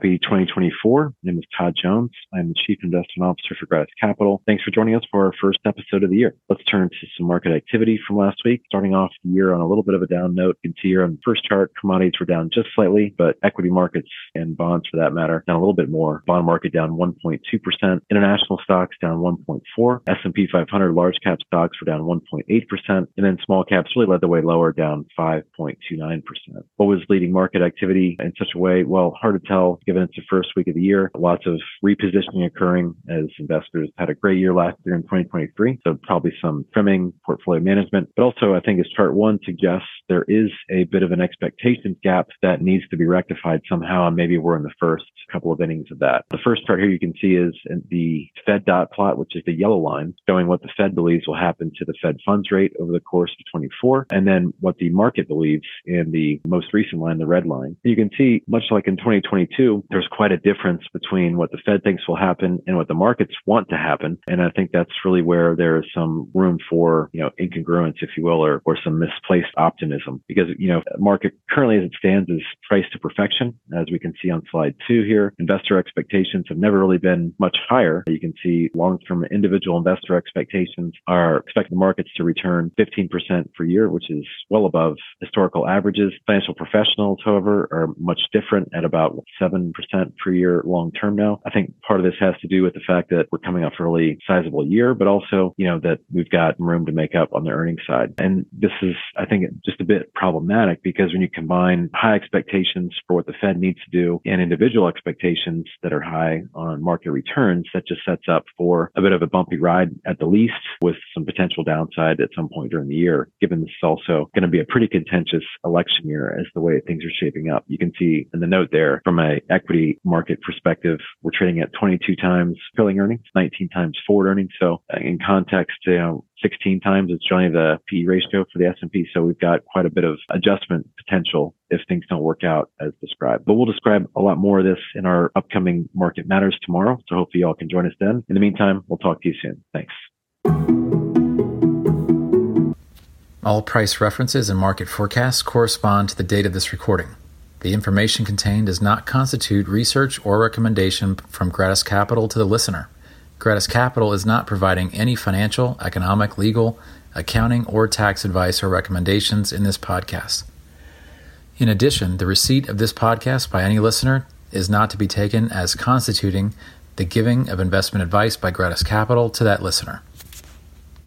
Happy 2024. My name is Todd Jones. I'm the Chief Investment Officer for Gratus Capital. Thanks for joining us for our first episode of the year. Let's turn to some market activity from last week. Starting off the year on a little bit of a down note. You can see here on the first chart, commodities were down just slightly, but equity markets and bonds for that matter down a little bit more. Bond market down 1.2%. International stocks down 1.4. S&P 500 large cap stocks were down 1.8%. And then small caps really led the way lower down 5.29%. What was leading market activity in such a way? Well, hard to tell given it's the first week of the year. Lots of repositioning occurring as investors had a great year last year in 2023. So probably some trimming, portfolio management. But also, I think as chart one suggests, there is a bit of an expectations gap that needs to be rectified somehow. And maybe we're in the first couple of innings of that. The first chart here you can see is the Fed dot plot, which is the yellow line, showing what the Fed believes will happen to the Fed funds rate over the course of 24, and then what the market believes in the most recent line, the red line. You can see, much like in 2022, there's quite a difference between what the Fed thinks will happen and what the markets want to happen. And I think that's really where there is some room for, you know, incongruence, if you will, or, or some misplaced optimism. Because, you know, market currently as it stands is priced to perfection, as we can see on slide two here. Investor expectations have never really been much higher. You can see long-term individual investor expectations are expecting markets to return 15% per year, which is well above historical averages. Financial professionals, however, are much different at about 7% per year long term now. I think part of this has to do with the fact that we're coming off a really sizable year, but also, you know, that we've got room to make up on the earnings side. And this is, I think, just a bit problematic because when you combine high expectations for what the Fed needs to do and individual expectations that are high on market returns, that just sets up for a bit of a bumpy ride at the least with some potential downside at some point during the year, given this is also going to be a pretty contentious election year as the way things are shaping up. You can see in the note there from a equity market perspective, we're trading at 22 times trailing earnings, 19 times forward earnings. So uh, in context, you know, 16 times it's generally the PE ratio for the S&P. So we've got quite a bit of adjustment potential if things don't work out as described. But we'll describe a lot more of this in our upcoming Market Matters tomorrow. So hopefully y'all can join us then. In the meantime, we'll talk to you soon. Thanks. All price references and market forecasts correspond to the date of this recording. The information contained does not constitute research or recommendation from Gratus Capital to the listener. Gratus Capital is not providing any financial, economic, legal, accounting, or tax advice or recommendations in this podcast. In addition, the receipt of this podcast by any listener is not to be taken as constituting the giving of investment advice by Gratus Capital to that listener.